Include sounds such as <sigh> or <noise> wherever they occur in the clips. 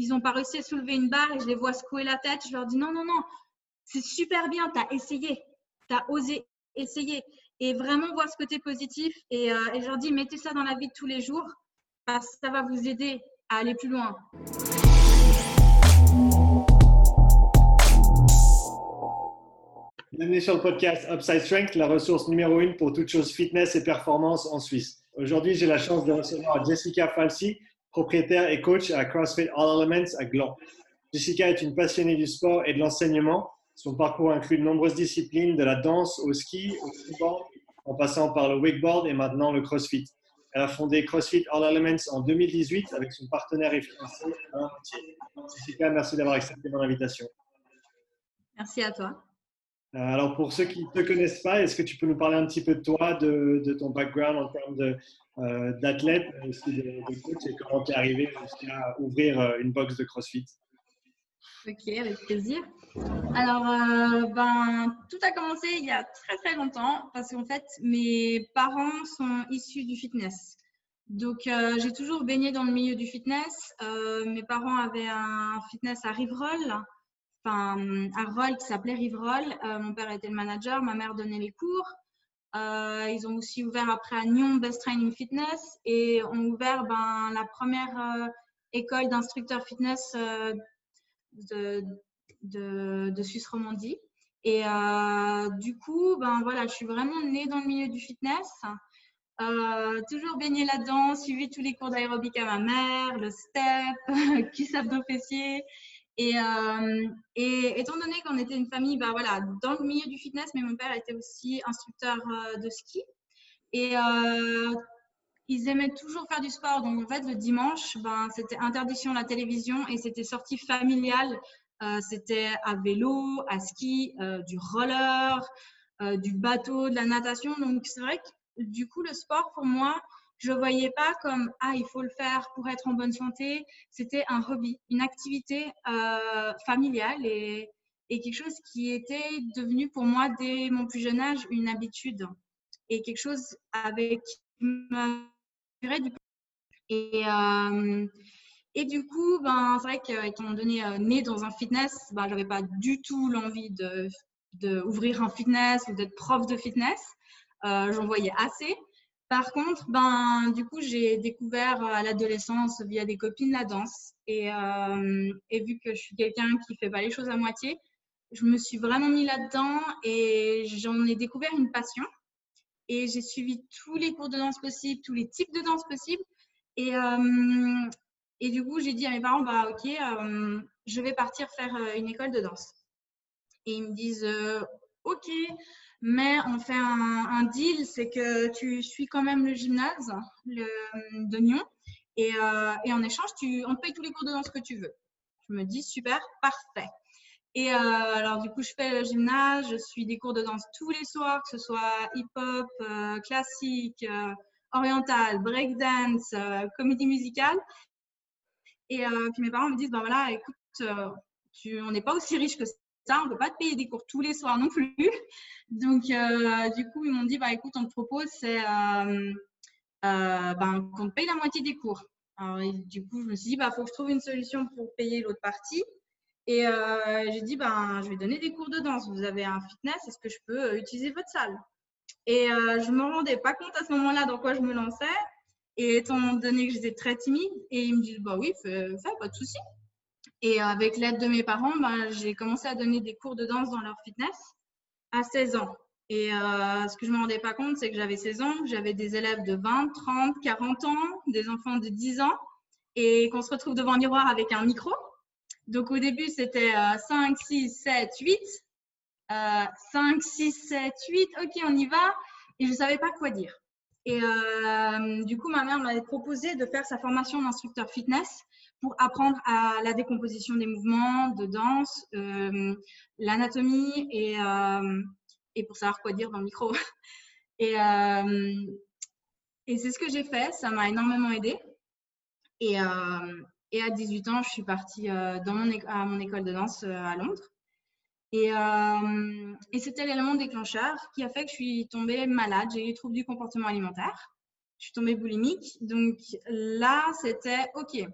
ils n'ont pas réussi à soulever une barre et je les vois secouer la tête. Je leur dis non, non, non, c'est super bien, tu as essayé, tu as osé essayer. Et vraiment voir ce côté positif. Et, euh, et je leur dis, mettez ça dans la vie de tous les jours parce que ça va vous aider à aller plus loin. Bienvenue sur le podcast Upside Strength, la ressource numéro une pour toutes choses fitness et performance en Suisse. Aujourd'hui, j'ai la chance de recevoir Jessica Falsi, propriétaire et coach à CrossFit All Elements à Gland. Jessica est une passionnée du sport et de l'enseignement. Son parcours inclut de nombreuses disciplines, de la danse au ski, au football, en passant par le wakeboard et maintenant le CrossFit. Elle a fondé CrossFit All Elements en 2018 avec son partenaire et financier Jessica, merci d'avoir accepté mon invitation. Merci à toi. Euh, alors, pour ceux qui ne te connaissent pas, est-ce que tu peux nous parler un petit peu de toi, de, ton background en termes euh, d'athlète, de, coach, et comment tu es arrivé jusqu'à ouvrir euh, une box de CrossFit? Ok, avec plaisir. Alors, ben, tout a commencé il y a très très longtemps parce qu'en fait, mes parents sont issus du fitness. Donc, j'ai toujours baigné dans le milieu du fitness. mes parents avaient un fitness à Un rôle qui s'appelait Riverol. Euh, mon père était le manager, ma mère donnait les cours. Euh, ils ont aussi ouvert après à Nyon Best Training Fitness et ont ouvert ben, la première euh, école d'instructeurs fitness de, Suisse Romandie. Et du coup, ben voilà, je suis vraiment née dans le milieu du fitness. toujours baignée là-dedans, suivi tous les cours d'aérobic à ma mère, le step, <laughs> qui savent nos fessiers. Et, euh, et, étant donné qu'on était une famille bah, voilà, dans le milieu du fitness, mais mon père était aussi instructeur euh, de ski. Et euh, ils aimaient toujours faire du sport. Donc, en fait, le dimanche, ben, c'était interdiction à la télévision et c'était sortie familiale. c'était à vélo, à ski, du roller, du bateau, de la natation. Donc, c'est vrai que du coup, le sport, pour moi, je voyais pas comme ah il faut le faire pour être en bonne santé. C'était un hobby, une activité euh, familiale et, quelque chose qui était devenu pour moi dès mon plus jeune âge une habitude et quelque chose avec du et euh, et du coup, ben, c'est vrai qu'étant donné euh, né dans un fitness, ben, je n'avais pas du tout l'envie de, de, ouvrir un fitness ou d'être prof de fitness. J'en voyais assez. Par contre, ben, du coup, j'ai découvert à l'adolescence via des copines la danse. Et, euh, et vu que je suis quelqu'un qui fait pas les choses à moitié, je me suis vraiment mis là-dedans et j'en ai découvert une passion. Et j'ai suivi tous les cours de danse possibles, tous les types de danse possibles. Et, euh, du coup, j'ai dit à mes parents, bah, OK, euh, je vais partir faire une école de danse. Et ils me disent, OK, mais on fait un, deal, c'est que tu suis quand même le gymnase le, de euh, et, en échange, tu, on te paye tous les cours de danse que tu veux. Je me dis super, parfait. Et euh, alors du coup, je fais le gymnase, je suis des cours de danse tous les soirs, que ce soit hip-hop, euh, classique, oriental, breakdance, comédie musicale. Et puis mes parents me disent, ben voilà, écoute, tu, on n'est pas aussi riche que on ne peut pas te payer des cours tous les soirs non plus. <laughs> Donc, euh, du coup, ils m'ont dit, bah, écoute, on te propose, c'est euh, euh, ben, qu'on te paye la moitié des cours. Du coup, je me suis dit, bah, faut que je trouve une solution pour payer l'autre partie. Et j'ai dit, ben, je vais donner des cours de danse. Vous avez un fitness, est-ce que je peux utiliser votre salle? Et je ne me rendais pas compte à ce moment-là dans quoi je me lançais. Et étant donné que j'étais très timide, et ils me disent, bah oui, fais, fais pas de souci. Et avec l'aide de mes parents, ben, j'ai commencé à donner des cours de danse dans leur fitness à 16 ans. Et euh, ce que je ne me rendais pas compte, c'est que j'avais 16 ans, j'avais des élèves de 20, 30, 40 ans, des enfants de 10 ans, et qu'on se retrouve devant un miroir avec un micro. Donc au début, c'était 5, 6, 7, 8. 5, 6, 7, 8, ok, on y va. Et je ne savais pas quoi dire. Et euh, du coup, ma mère m'avait proposé de faire sa formation d'instructeur fitness pour apprendre à la décomposition des mouvements de danse, euh, l'anatomie et, euh, et, pour savoir quoi dire dans le micro. <laughs> Et, euh, et c'est ce que j'ai fait, ça m'a énormément aidé. Et, et, à 18 ans, je suis partie dans mon à mon école de danse à Londres. Et, et c'était l'élément déclencheur qui a fait que je suis tombée malade. J'ai eu des troubles du comportement alimentaire. Je suis tombée boulimique. Donc là, c'était OK,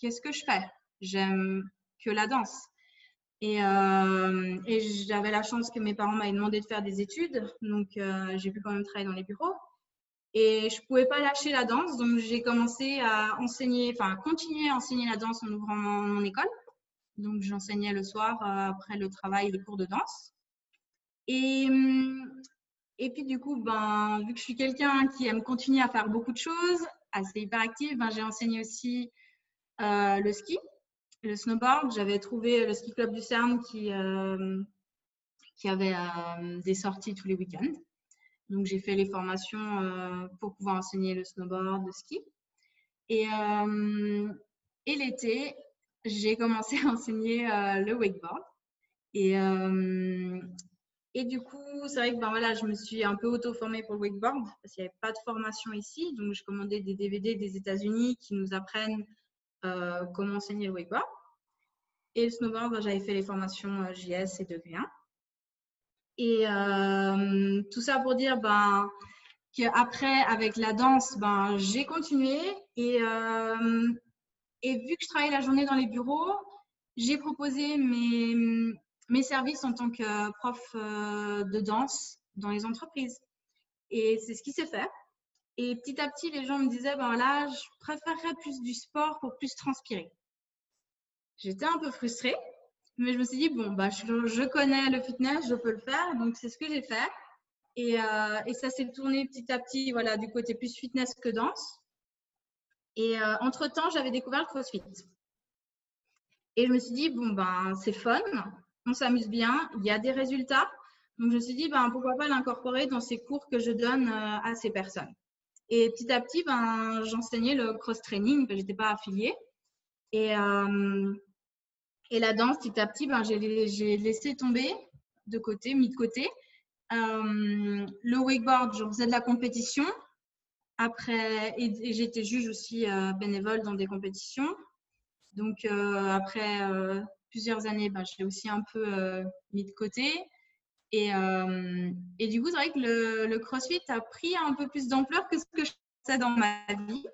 qu'est-ce que je fais? J'aime que la danse. Et, euh, j'avais la chance que mes parents m'avaient demandé de faire des études, donc euh, j'ai pu quand même travailler dans les bureaux. Et je pouvais pas lâcher la danse, donc j'ai commencé à enseigner, enfin continuer à enseigner la danse en ouvrant mon, école. Donc j'enseignais le soir euh, après le travail les cours de danse. Et, et puis du coup, ben, vu que je suis quelqu'un qui aime continuer à faire beaucoup de choses, assez hyperactive, ben, j'ai enseigné aussi le ski, le snowboard. J'avais trouvé le ski club du CERN qui, euh, qui avait euh, des sorties tous les week-ends. Donc j'ai fait les formations pour pouvoir enseigner le snowboard, le ski. Et, et l'été, j'ai commencé à enseigner le wakeboard. Et, et du coup, c'est vrai que ben, voilà, je me suis un peu auto-formée pour le wakeboard parce qu'il n'y avait pas de formation ici. Donc, je commandais des DVD des États-Unis qui nous apprennent euh, comment enseigner le wakeboard. Et le snowboard, ben, j'avais fait les formations euh, JS et dev Et euh, tout ça pour dire ben, qu'après, avec la danse, ben, j'ai continué. Et, vu que je travaillais la journée dans les bureaux, j'ai proposé mes, services en tant que prof de danse dans les entreprises. Et c'est ce qui s'est fait. Et petit à petit, les gens me disaient, ben là, je préférerais plus du sport pour plus transpirer. J'étais un peu frustrée, mais je me suis dit, bon, bah, je, connais le fitness, je peux le faire, donc c'est ce que j'ai fait. Et, euh, ça s'est tourné petit à petit, voilà, du côté plus fitness que danse. Et euh, entre-temps, j'avais découvert le CrossFit. Et je me suis dit, bon, ben, c'est fun, on s'amuse bien, il y a des résultats. Donc, je me suis dit, ben, pourquoi pas l'incorporer dans ces cours que je donne euh, à ces personnes. Et petit à petit, ben, j'enseignais le cross-training, je n'étais pas affiliée. Et, euh, et la danse, petit à petit, ben, j'ai laissé tomber de côté, mis de côté. Euh, le wakeboard, je faisais de la compétition. Après, et, j'étais juge aussi bénévole dans des compétitions. Donc, après plusieurs années, ben, je l'ai aussi un peu euh, mis de côté. Et, euh, et du coup, c'est vrai que le, CrossFit a pris un peu plus d'ampleur que ce que je faisais dans ma vie.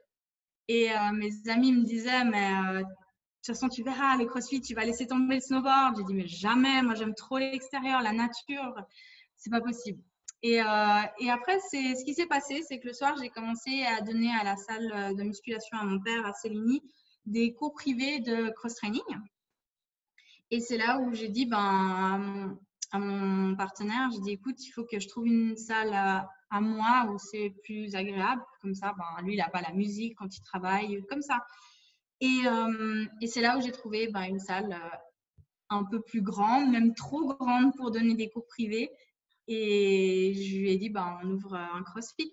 Et euh, mes amis me disaient, mais de toute façon, tu verras, le CrossFit, tu vas laisser tomber le snowboard. J'ai dit, mais jamais, moi j'aime trop l'extérieur, la nature, c'est pas possible. Et, et après, ce qui s'est passé, c'est que le soir, j'ai commencé à donner à la salle de musculation à mon père, à Céline, des cours privés de cross-training. Et c'est là où j'ai dit ben, à, mon, partenaire, j'ai dit écoute, il faut que je trouve une salle à, moi où c'est plus agréable. Comme ça, ben, lui, il n'a pas la musique quand il travaille, comme ça. Et, euh, et c'est là où j'ai trouvé ben, une salle euh, un peu plus grande, même trop grande pour donner des cours privés. Et je lui ai dit, ben, on ouvre un CrossFit.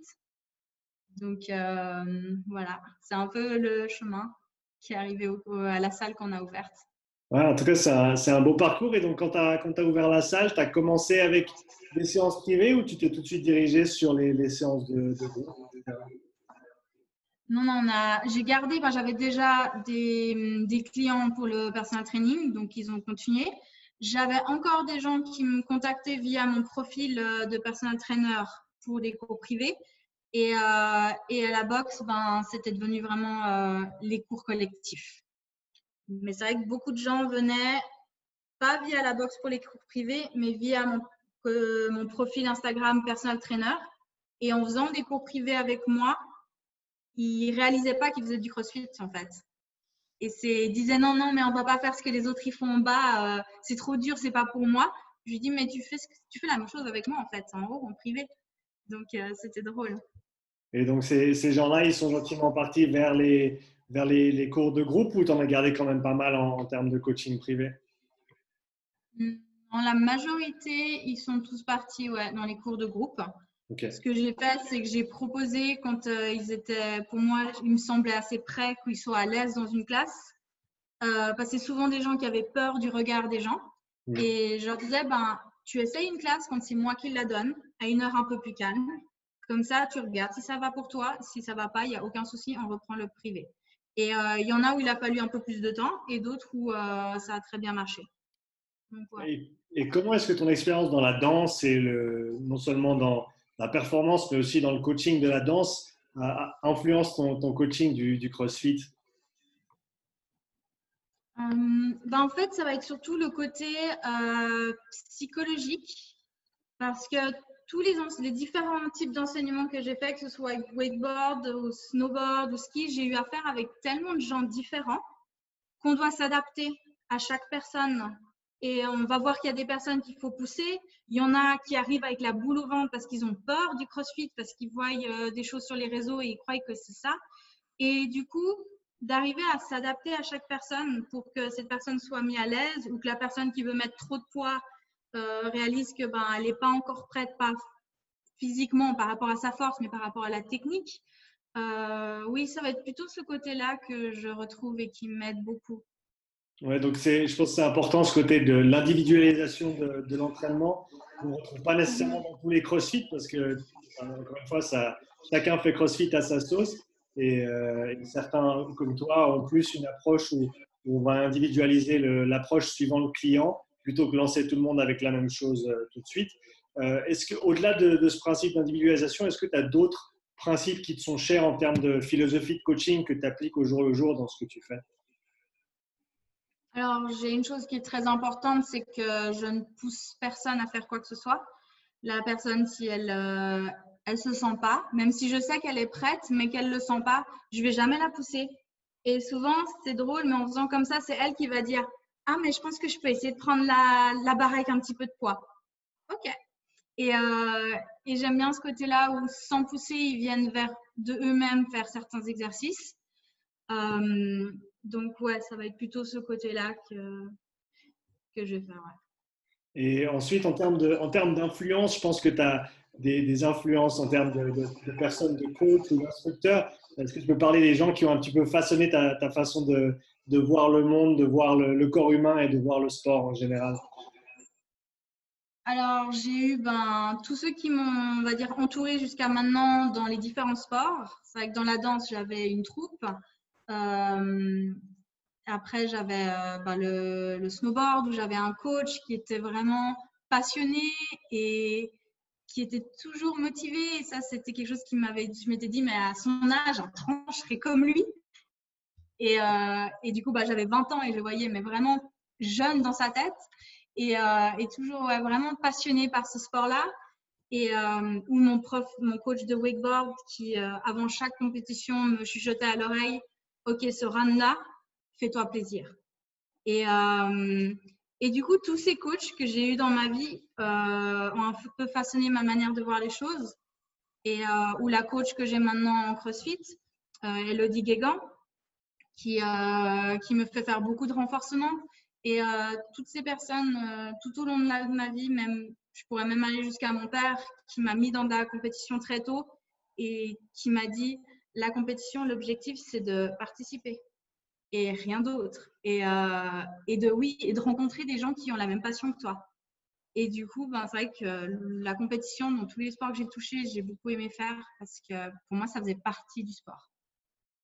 Donc euh, voilà, c'est un peu le chemin qui est arrivé à la salle qu'on a ouverte en tout cas, c'est un, beau parcours. Et donc, quand tu as, ouvert la salle, tu as commencé avec des séances privées ou tu t'es tout de suite dirigé sur les, séances de, groupe? Non, non, j'ai gardé, j'avais déjà des, clients pour le personal training, donc ils ont continué. J'avais encore des gens qui me contactaient via mon profil euh, de personal trainer pour des cours privés. Et, euh, à la boxe, ben, c'était devenu vraiment euh, les cours collectifs. Mais c'est vrai que beaucoup de gens venaient, pas via la box pour les cours privés, mais via mon, profil Instagram personal trainer. Et en faisant des cours privés avec moi, ils réalisaient pas qu'ils faisaient du crossfit en fait. Et c'est, ils disaient non, non, mais on va pas faire ce que les autres y font en bas, euh, c'est trop dur, c'est pas pour moi. Je lui dis, mais tu fais, tu fais la même chose avec moi en fait, en haut, en privé. Donc euh, c'était drôle. Et donc ces, ces gens-là, ils sont gentiment partis vers les, vers les, cours de groupe ou tu en as gardé quand même pas mal en, termes de coaching privé? En la majorité, ils sont tous partis ouais, dans les cours de groupe. Ce que j'ai fait, c'est que j'ai proposé quand euh, ils étaient, pour moi, il me semblait assez prêts, qu'ils soient à l'aise dans une classe. Euh, parce que c'est souvent des gens qui avaient peur du regard des gens. Et je leur disais, ben, tu essayes une classe quand c'est moi qui la donne, à une heure un peu plus calme. Comme ça, tu regardes si ça va pour toi. Si ça va pas, il n'y a aucun souci, on reprend le privé. Et euh, il y en a où il a fallu un peu plus de temps et d'autres où euh, ça a très bien marché. et, comment est-ce que ton expérience dans la danse et le, non seulement dans la performance, mais aussi dans le coaching de la danse influence ton, ton coaching du, du CrossFit? Ben En fait, ça va être surtout le côté psychologique. Parce que tous les, différents types d'enseignements que j'ai fait, que ce soit wakeboard ou snowboard ou ski, j'ai eu affaire avec tellement de gens différents qu'on doit s'adapter à chaque personne. Et on va voir qu'il y a des personnes qu'il faut pousser. Il y en a qui arrivent avec la boule au ventre parce qu'ils ont peur du crossfit, parce qu'ils voient euh, des choses sur les réseaux et ils croient que c'est ça. Et du coup, d'arriver à s'adapter à chaque personne pour que cette personne soit mise à l'aise ou que la personne qui veut mettre trop de poids euh, réalise que ben elle n'est pas encore prête, pas physiquement par rapport à sa force, mais par rapport à la technique. Euh, oui, ça va être plutôt ce côté-là que je retrouve et qui m'aide beaucoup. Ouais, donc c'est, je pense que c'est important ce côté de l'individualisation de, l'entraînement. On ne retrouve pas nécessairement dans tous les CrossFit parce que, encore une fois, ça, chacun fait CrossFit à sa sauce. Et, euh, certains, comme toi, ont plus une approche où, on va individualiser l'approche suivant le client plutôt que lancer tout le monde avec la même chose euh, tout de suite. Euh, est-ce que, au-delà de, ce principe d'individualisation, est-ce que tu as d'autres principes qui te sont chers en termes de philosophie de coaching que tu appliques au jour le jour dans ce que tu fais? Alors, j'ai une chose qui est très importante, c'est que je ne pousse personne à faire quoi que ce soit. La personne, si elle euh, elle se sent pas, même si je sais qu'elle est prête, mais qu'elle le sent pas, je vais jamais la pousser. Et souvent, c'est drôle, mais en faisant comme ça, c'est elle qui va dire Ah, mais je pense que je peux essayer de prendre la, la barre avec un petit peu de poids. Ok. Et, euh, et j'aime bien ce côté-là où, sans pousser, ils viennent vers de eux-mêmes faire certains exercices. Euh, donc, ouais, ça va être plutôt ce côté-là que, que je vais faire. Et ensuite, en termes, de, en termes d'influence, je pense que tu as des, des, influences en termes de, de, personnes, de coach ou d'instructeurs. Est-ce que tu peux parler des gens qui ont un petit peu façonné ta, ta façon de, de, voir le monde, de voir le, le, corps humain et de voir le sport en général alors, j'ai eu ben, tous ceux qui m'ont, on va dire, entouré jusqu'à maintenant dans les différents sports. C'est vrai que dans la danse, j'avais une troupe. Euh, après, j'avais euh, bah, le, snowboard où j'avais un coach qui était vraiment passionné et qui était toujours motivé. Et ça, c'était quelque chose qui m'avait, je m'étais dit, mais à son âge, en 30, je serais comme lui. Et, euh, et du coup, bah, j'avais 20 ans et je voyais, mais vraiment jeune dans sa tête et, et toujours vraiment passionné par ce sport-là. Et ou mon prof, mon coach de wakeboard qui, avant chaque compétition, me chuchotait à l'oreille OK, ce run-là, fais-toi plaisir. Et, euh, du coup, tous ces coachs que j'ai eus dans ma vie euh, ont un peu façonné ma manière de voir les choses. Et, euh, ou la coach que j'ai maintenant en CrossFit, Elodie Guégan, qui, qui me fait faire beaucoup de renforcement. Et toutes ces personnes, tout au long de ma vie, même, je pourrais même aller jusqu'à mon père, qui m'a mis dans la compétition très tôt et qui m'a dit la compétition, l'objectif, c'est de participer et rien d'autre. Et, euh, et, de oui, et de rencontrer des gens qui ont la même passion que toi. Et du coup, ben, c'est vrai que la compétition, dans tous les sports que j'ai touchés, j'ai beaucoup aimé faire parce que pour moi, ça faisait partie du sport.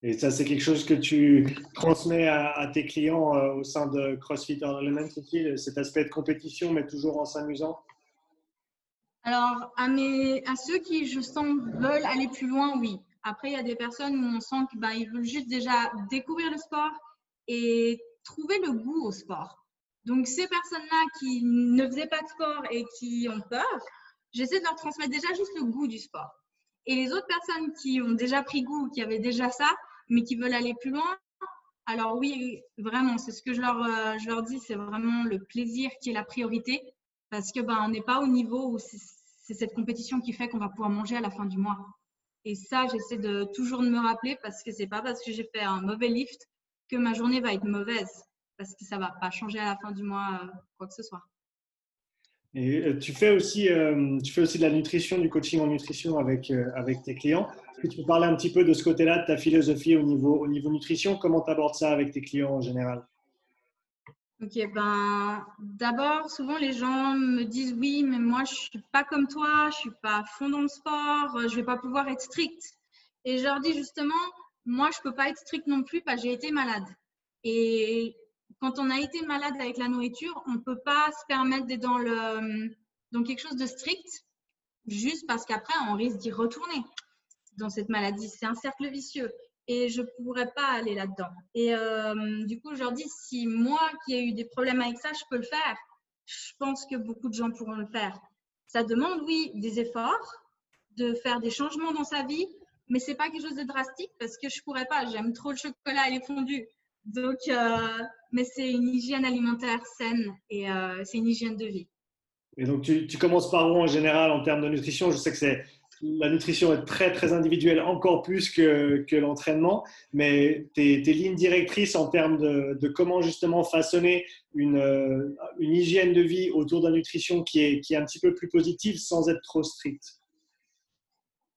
Et ça, c'est quelque chose que tu transmets à, tes clients euh, au sein de CrossFit Element aussi, cet aspect de compétition, mais toujours en s'amusant? Alors, à, mes, à ceux qui, je sens, veulent aller plus loin, oui. Après, il y a des personnes où on sent qu'ils ben, veulent juste déjà découvrir le sport et trouver le goût au sport. Donc, ces personnes-là qui ne faisaient pas de sport et qui ont peur, j'essaie de leur transmettre déjà juste le goût du sport. Et les autres personnes qui ont déjà pris goût, qui avaient déjà ça, mais qui veulent aller plus loin, alors oui, vraiment, c'est ce que je leur, euh, je leur dis, c'est vraiment le plaisir qui est la priorité, parce que ben, on n'est pas au niveau où c'est cette compétition qui fait qu'on va pouvoir manger à la fin du mois. Et ça, j'essaie de toujours de me rappeler parce que c'est pas parce que j'ai fait un mauvais lift que ma journée va être mauvaise parce que ça va pas changer à la fin du mois euh, quoi que ce soit. Et euh, tu fais aussi, euh, tu fais aussi de la nutrition, du coaching en nutrition avec, avec tes clients. Est-ce que tu peux parler un petit peu de ce côté-là, de ta philosophie au niveau, au niveau nutrition? Comment tu abordes ça avec tes clients en général? Ok, ben d'abord, souvent les gens me disent oui, mais moi je suis pas comme toi, je suis pas à fond dans le sport, je vais pas pouvoir être strict. Et je leur dis justement, moi je peux pas être strict non plus parce que j'ai été malade. Et quand on a été malade avec la nourriture, on peut pas se permettre d'être dans quelque chose de strict juste parce qu'après on risque d'y retourner dans cette maladie. C'est un cercle vicieux. et je ne pourrais pas aller là-dedans. Et euh, du coup, je leur dis, si moi qui ai eu des problèmes avec ça, je peux le faire, je pense que beaucoup de gens pourront le faire. Ça demande, oui, des efforts, de faire des changements dans sa vie, mais c'est pas quelque chose de drastique parce que je pourrais pas. J'aime trop le chocolat et les fondus. Donc, euh, mais c'est une hygiène alimentaire saine et euh, c'est une hygiène de vie. Et donc, tu, tu, commences par où en général en termes de nutrition? Je sais que c'est la nutrition est très très individuelle, encore plus que, que l'entraînement, mais tes, tes, lignes directrices en termes de, de comment justement façonner une, euh, une, hygiène de vie autour de la nutrition qui est, qui est un petit peu plus positive sans être trop stricte?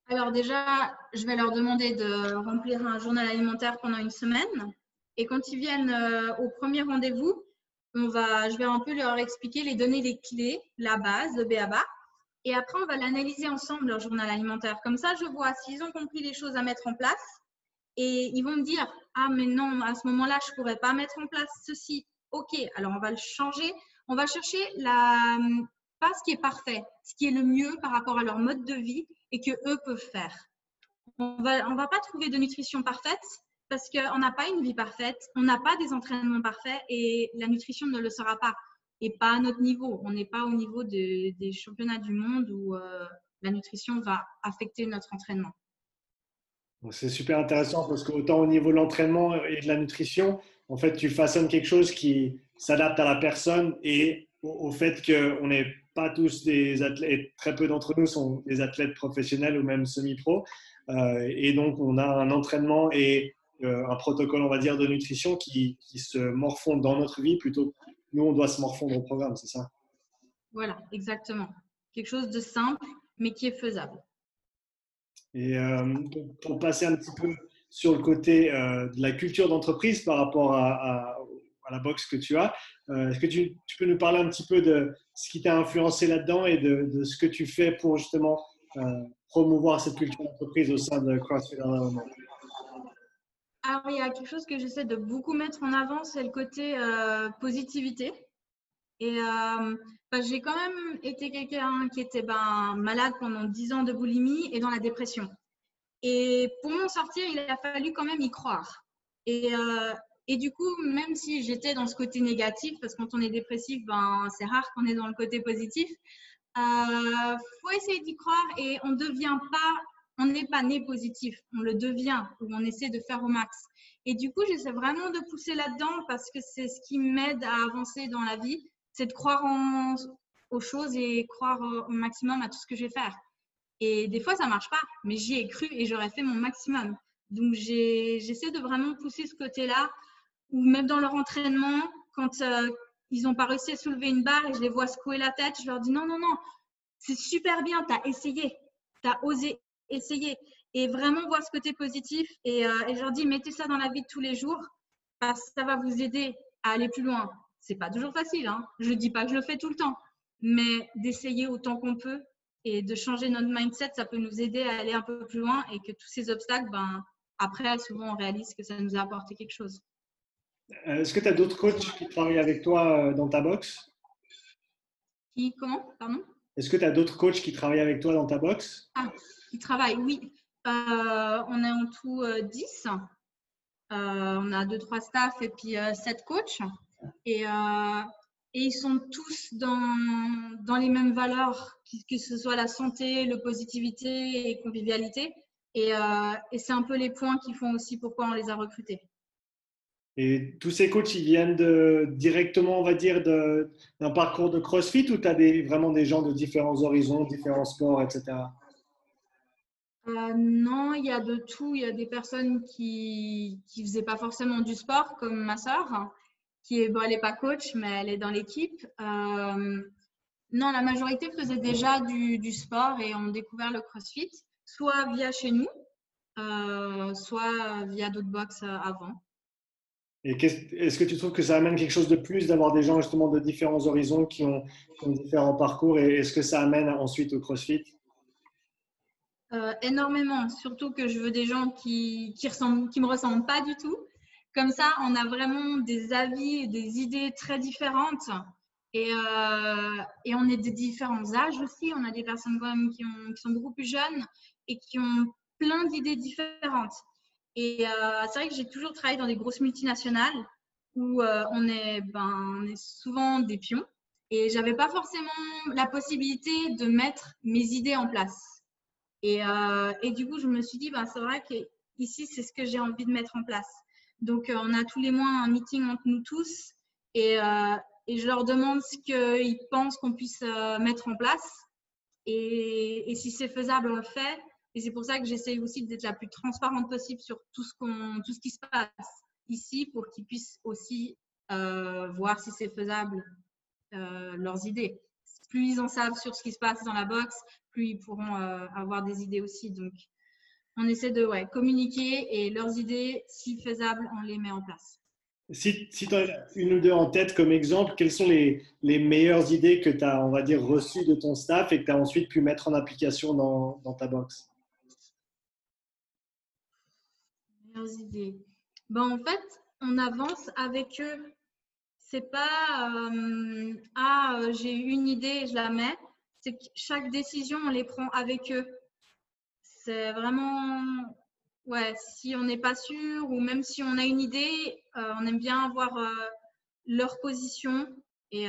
Alors déjà, je vais leur demander de remplir un journal alimentaire pendant une semaine. Et quand ils viennent euh, au premier rendez-vous, on va, je vais un peu leur expliquer, les donner les clés, la base, le BABA. Et après, on va l'analyser ensemble, leur journal alimentaire. Comme ça, je vois s'ils ont compris les choses à mettre en place. Et ils vont me dire, ah, mais non, à ce moment-là, je ne pourrais pas mettre en place ceci. OK, alors on va le changer. On va chercher la, pas ce qui est parfait, ce qui est le mieux par rapport à leur mode de vie et que eux peuvent faire. On va, on va pas trouver de nutrition parfaite parce qu'on n'a pas une vie parfaite, on n'a pas des entraînements parfaits et la nutrition ne le sera pas et pas à notre niveau. On n'est pas au niveau des championnats du monde où euh, la nutrition va affecter notre entraînement. C'est super intéressant parce qu'autant au niveau de l'entraînement et de la nutrition, en fait, tu façonnes quelque chose qui s'adapte à la personne et au, fait qu'on n'est pas tous des athlètes, très peu d'entre nous sont des athlètes professionnels ou même semi-pro. Euh, et donc, on a un entraînement et un protocole, on va dire, de nutrition qui, qui se morfondent dans notre vie plutôt nous, on doit se morfondre au programme, c'est ça Voilà, exactement. Quelque chose de simple, mais qui est faisable. Et euh, pour, passer un petit peu sur le côté euh, de la culture d'entreprise par rapport à, la boxe que tu as, euh, est-ce que tu, peux nous parler un petit peu de ce qui t'a influencé là-dedans et de, ce que tu fais pour justement promouvoir cette culture d'entreprise au sein de CrossFit alors, il y a quelque chose que j'essaie de beaucoup mettre en avant, c'est le côté euh, positivité. Et euh, bah, j'ai quand même été quelqu'un qui était ben, malade pendant 10 ans de boulimie et dans la dépression. Et pour m'en sortir, il a fallu quand même y croire. Et, euh, du coup, même si j'étais dans ce côté négatif, parce que quand on est dépressif, ben, c'est rare qu'on est dans le côté positif, il faut essayer d'y croire et on ne devient pas on n'est pas né positif, on le devient ou on essaie de faire au max. Et du coup, j'essaie vraiment de pousser là-dedans parce que c'est ce qui m'aide à avancer dans la vie, c'est de croire aux choses et croire au maximum à tout ce que je vais faire. Et des fois, ça marche pas, mais j'y ai cru et j'aurais fait mon maximum. Donc, j'essaie de vraiment pousser ce côté-là, ou même dans leur entraînement, quand euh, ils n'ont pas réussi à soulever une barre et je les vois secouer la tête, je leur dis non, non, non, c'est super bien, tu as essayé, tu as osé essayez et vraiment voir ce côté positif. Et, euh, et, je leur dis, mettez ça dans la vie de tous les jours parce que ça va vous aider à aller plus loin. C'est pas toujours facile, hein. je ne dis pas que je le fais tout le temps, mais d'essayer autant qu'on peut et de changer notre mindset, ça peut nous aider à aller un peu plus loin et que tous ces obstacles, ben, après, souvent, on réalise que ça nous a apporté quelque chose. Euh, est-ce que tu as d'autres coachs qui travaillent avec toi euh, dans ta box? Qui, comment? Pardon? Est-ce que tu as d'autres coachs qui travaillent avec toi dans ta box? Ah, travaillent, oui. Euh, on est en tout 10. Euh, euh, on a 2-3 staffs et puis 7 coachs. Et, et, ils sont tous dans, dans les mêmes valeurs, que ce soit la santé, le positivité et convivialité. Et, et c'est un peu les points qui font aussi pourquoi on les a recrutés. Et tous ces coachs, ils viennent de, directement, on va dire, d'un parcours de CrossFit ou tu as des, vraiment des gens de différents horizons, différents sports, etc. Euh, non, il y a de tout. Il y a des personnes qui ne faisaient pas forcément du sport, comme ma soeur, qui n'est pas coach, mais elle est dans l'équipe. Euh, non, la majorité faisait déjà du, sport et ont découvert le CrossFit, soit via chez nous, euh, soit via d'autres box avant. Et est-ce que tu trouves que ça amène quelque chose de plus d'avoir des gens justement de différents horizons qui ont, qui ont différents parcours et est-ce que ça amène ensuite au CrossFit? Euh, énormément, surtout que je veux des gens qui qui, me ressemblent pas du tout. Comme ça, on a vraiment des avis, des idées très différentes. Et, euh, et on est de différents âges aussi. On a des personnes quand même qui, ont, qui sont beaucoup plus jeunes et qui ont plein d'idées différentes. Et c'est vrai que j'ai toujours travaillé dans des grosses multinationales où on, est, ben, on est souvent des pions. Et j'avais pas forcément la possibilité de mettre mes idées en place. Et, euh, et du coup, je me suis dit, ben, c'est vrai qu'ici, c'est ce que j'ai envie de mettre en place. Donc, euh, on a tous les mois un meeting entre nous tous et, euh, je leur demande ce qu'ils pensent qu'on puisse mettre en place. Et, et si c'est faisable, on le fait. Et c'est pour ça que j'essaye aussi d'être la plus transparente possible sur tout ce, qu'on, tout ce qui se passe ici pour qu'ils puissent aussi voir si c'est faisable leurs idées. Plus ils en savent sur ce qui se passe dans la boxe, plus ils pourront euh, avoir des idées aussi. Donc, on essaie de ouais, communiquer et leurs idées, si faisables, on les met en place. Si, si tu as une ou deux en tête comme exemple, quelles sont les, les meilleures idées que tu as, on va dire, reçues de ton staff et que tu as ensuite pu mettre en application dans, dans ta box Meilleures idées. Ben, en fait, on avance avec eux c'est pas euh, ah euh, j'ai une idée je la mets. C'est que chaque décision on les prend avec eux. C'est vraiment ouais si on n'est pas sûr ou même si on a une idée, euh, on aime bien avoir leur position et,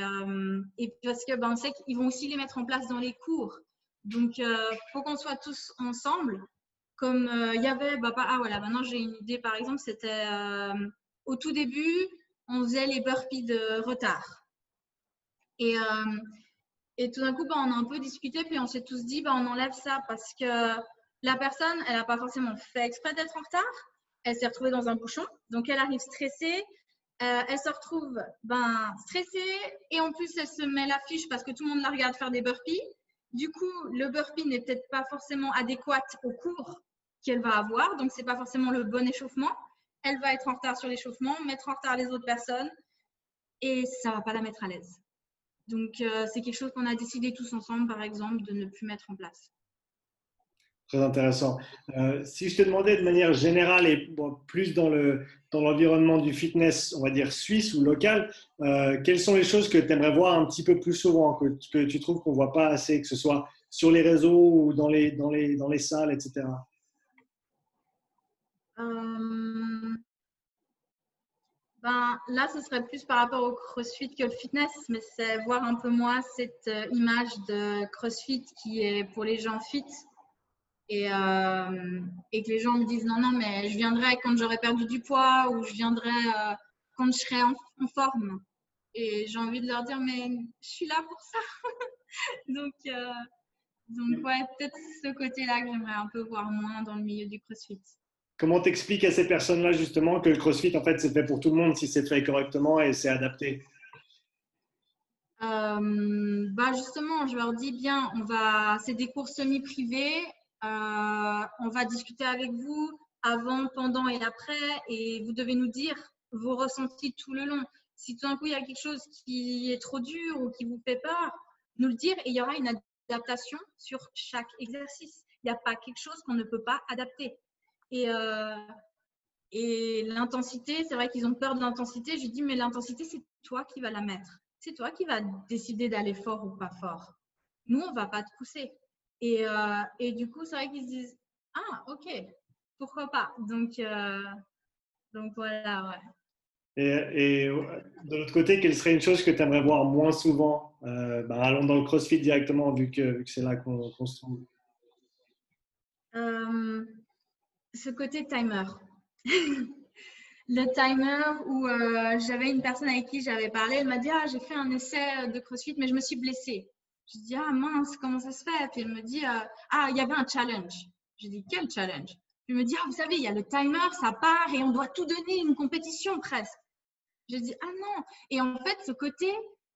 et parce que ben, on sait qu'ils vont aussi les mettre en place dans les cours. Donc faut qu'on soit tous ensemble. Comme il y avait bah, ah voilà maintenant j'ai une idée par exemple c'était au tout début on faisait les burpees de retard. Et, euh, tout d'un coup, bah, on a un peu discuté, puis on s'est tous dit, bah, on enlève ça parce que la personne, elle n'a pas forcément fait exprès d'être en retard. Elle s'est retrouvée dans un bouchon, donc elle arrive stressée. Euh, elle se retrouve ben, stressée et en plus, elle se met l'affiche parce que tout le monde la regarde faire des burpees. Du coup, le burpee n'est peut-être pas forcément adéquat au cours qu'elle va avoir, donc c'est pas forcément le bon échauffement elle va être en retard sur l'échauffement, mettre en retard les autres personnes et ça va pas la mettre à l'aise. Donc, euh, c'est quelque chose qu'on a décidé tous ensemble, par exemple, de ne plus mettre en place. Très intéressant. Euh, si je te demandais de manière générale et plus dans l'environnement du fitness, on va dire suisse ou local, euh, quelles sont les choses que tu aimerais voir un petit peu plus souvent, que, que tu trouves qu'on ne voit pas assez, que ce soit sur les réseaux ou dans les, dans les, dans les salles, etc. Euh, ben, là, ce serait plus par rapport au CrossFit que le fitness, mais c'est voir un peu moins cette euh, image de CrossFit qui est pour les gens fit et, euh, et, que les gens me disent non, non, mais je viendrai quand j'aurai perdu du poids ou je viendrai quand je serai en, forme. Et j'ai envie de leur dire, mais je suis là pour ça. <laughs> donc, donc, ouais, peut-être ce côté-là que j'aimerais un peu voir moins dans le milieu du CrossFit. Comment t'expliques à ces personnes-là justement que le CrossFit, en fait, c'est fait pour tout le monde si c'est fait correctement et c'est adapté? Euh, bah justement, je leur dis bien, on va, c'est des cours semi-privés, euh, on va discuter avec vous avant, pendant et après, et vous devez nous dire vos ressentis tout le long. Si tout d'un coup il y a quelque chose qui est trop dur ou qui vous fait peur, nous le dire et il y aura une adaptation sur chaque exercice. Il n'y a pas quelque chose qu'on ne peut pas adapter. Et, euh, et l'intensité, c'est vrai qu'ils ont peur de l'intensité. Je dis, mais l'intensité, c'est toi qui vas la mettre. C'est toi qui vas décider d'aller fort ou pas fort. Nous, on va pas te pousser. Et, euh, et du coup, c'est vrai qu'ils se disent, ah, ok, pourquoi pas. Donc, euh, donc voilà, ouais. Et, et, de l'autre côté, quelle serait une chose que tu aimerais voir moins souvent euh, ben, Allons dans le CrossFit directement, vu que, vu que c'est là qu'on se trouve? Euh, ce côté timer. <laughs> le timer où euh, j'avais une personne avec qui j'avais parlé, elle m'a dit Ah, j'ai fait un essai de CrossFit, mais je me suis blessée. Je dis Ah mince, comment ça se fait? Puis elle me dit euh, Ah, il y avait un challenge. Je dis Quel challenge? Je me dis Ah, vous savez, il y a le timer, ça part et on doit tout donner, une compétition presque. Je dis Ah non Et en fait, ce côté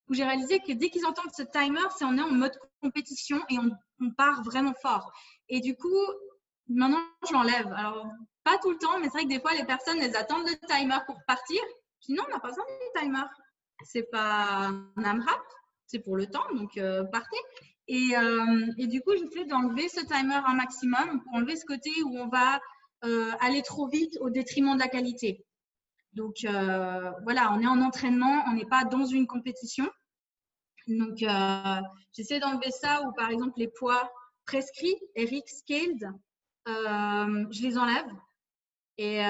où j'ai réalisé que dès qu'ils entendent ce timer, c'est on est en mode compétition et on part vraiment fort. Et du coup, maintenant, je l'enlève. Alors, pas tout le temps, mais c'est vrai que des fois, les personnes, elles attendent le timer pour partir. Je dis non, on n'a pas besoin du timer. C'est pas un AMRAP, c'est pour le temps, donc euh, partez. Et, euh, et, du coup, j'essaie d'enlever ce timer un maximum pour enlever ce côté où on va euh, aller trop vite au détriment de la qualité. Donc voilà, on est en entraînement, on n'est pas dans une compétition. Donc j'essaie d'enlever ça ou par exemple les poids prescrits, Eric Scaled, euh, je les enlève. Et,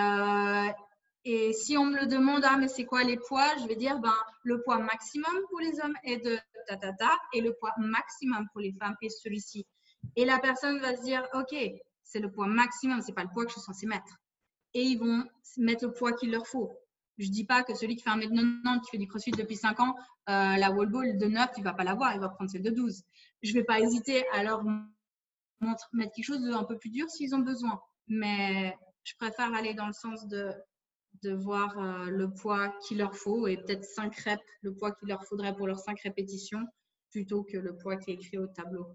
et si on me le demande, ah, mais c'est quoi les poids Je vais dire, ben, le poids maximum pour les hommes est de ta, ta, ta, et le poids maximum pour les femmes est celui-ci. Et la personne va se dire, OK, c'est le poids maximum, c'est pas le poids que je suis censée mettre. Et ils vont mettre le poids qu'il leur faut. Je dis pas que celui qui fait 1m90, qui fait du crossfit depuis 5 ans, euh, la wall ball de 9, il va pas l'avoir, il va prendre celle de 12. Je vais pas hésiter à leur mettre quelque chose d'un peu plus dur s'ils ont besoin. Mais je préfère aller dans le sens de de voir euh, le poids qu'il leur faut et peut-être 5 reps, le poids qu'il leur faudrait pour leurs 5 répétitions, plutôt que le poids qui est écrit au tableau.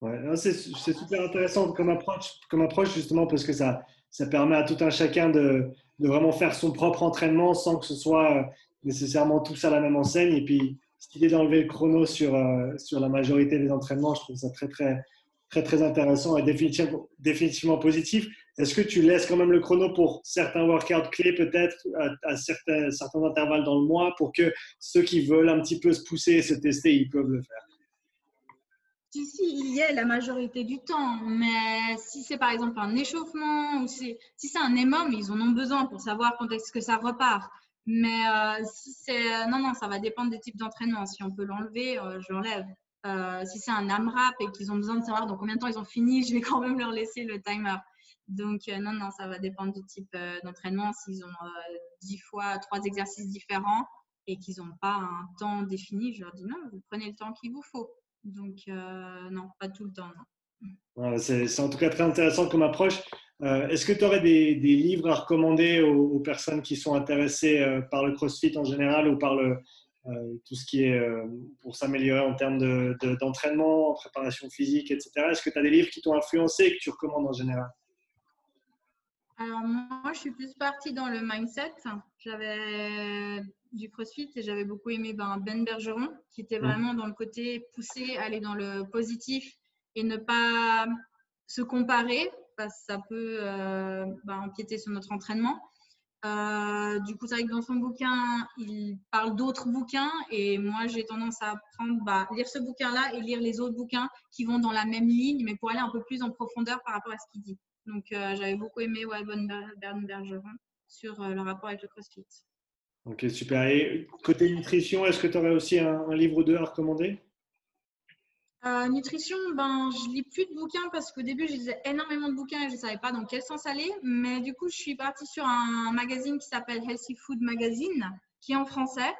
Ouais, c'est super intéressant comme approche, comme approche justement parce que ça, ça permet à tout un chacun de, de vraiment faire son propre entraînement sans que ce soit euh, nécessairement tous à la même enseigne. Et puis, cette idée d'enlever le chrono sur, euh, sur la majorité des entraînements, je trouve ça très, très, très, très intéressant et définitivement, positif. Est-ce que tu laisses quand même le chrono pour certains workouts clés, peut-être à, certains, certains intervalles dans le mois, pour que ceux qui veulent un petit peu se pousser et se tester, ils peuvent le faire? Si, si, il y est la majorité du temps, mais si c'est par exemple un échauffement ou si c'est un EMOM, ils en ont besoin pour savoir quand est-ce que ça repart. Mais euh. Non, non, ça va dépendre des types d'entraînement. Si on peut l'enlever, euh, je l'enlève. Euh, si c'est un AMRAP et qu'ils ont besoin de savoir dans combien de temps ils ont fini, je vais <laughs> quand même leur laisser le timer. Donc, euh, non, non, ça va dépendre du type euh, d'entraînement. S'ils ont 10 euh, fois trois exercices différents et qu'ils n'ont pas un temps défini, je leur dis non, vous prenez le temps qu'il vous faut. Donc, non, pas tout le temps. C'est en tout cas très intéressant comme approche. Est-ce que tu aurais des, livres à recommander aux, personnes qui sont intéressées par le CrossFit en général ou par le, tout ce qui est pour s'améliorer en termes d'entraînement, de, préparation physique, etc. Est-ce que tu as des livres qui t'ont influencé et que tu recommandes en général? Alors moi, je suis plus partie dans le mindset. J'avais du CrossFit et j'avais beaucoup aimé ben, Ben Bergeron, qui était vraiment dans le côté poussé, aller dans le positif et ne pas se comparer, parce que ça peut euh, ben, empiéter sur notre entraînement. Euh, du coup, c'est vrai que dans son bouquin, il parle d'autres bouquins et moi, j'ai tendance à prendre, bah, lire ce bouquin-là et lire les autres bouquins qui vont dans la même ligne, mais pour aller un peu plus en profondeur par rapport à ce qu'il dit. Donc, euh, j'avais beaucoup aimé Walbon Bergeron sur euh, le rapport avec le CrossFit. Ok, super. Et côté nutrition, est-ce que tu aurais aussi un, livre ou deux à recommander? Euh, nutrition, ben, je lis plus de bouquins parce qu'au début, je lisais énormément de bouquins et je ne savais pas dans quel sens aller. Mais du coup, je suis partie sur un magazine qui s'appelle Healthy Food Magazine, qui est en français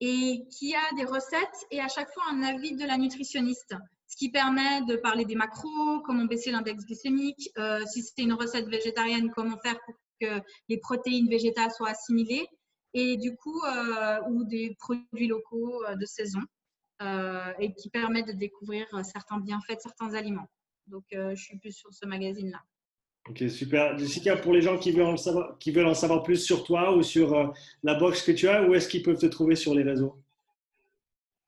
et qui a des recettes et à chaque fois un avis de la nutritionniste ce qui permet de parler des macros, comment baisser l'index glycémique, euh, si c'est une recette végétarienne, comment faire pour que les protéines végétales soient assimilées, et du coup, euh, ou des produits locaux euh, de saison, et qui permettent de découvrir certains bienfaits de certains aliments. Donc, je suis plus sur ce magazine-là. Ok, super. Jessica, pour les gens qui veulent en savoir, qui veulent en savoir plus sur toi ou sur la box que tu as, où est-ce qu'ils peuvent te trouver sur les réseaux?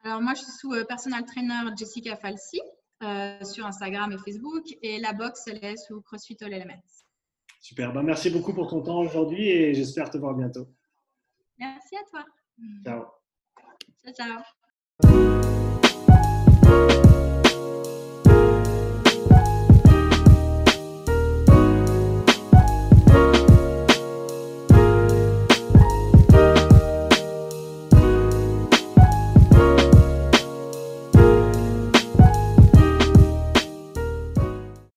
Alors moi, je suis sous euh, personal trainer Jessica Falsi euh, sur Instagram et Facebook et la box, elle est sous CrossFit All Elements. Super. Ben, merci beaucoup pour ton temps aujourd'hui et j'espère te voir bientôt. Merci à toi. Ciao. Ciao, ciao. Thank you.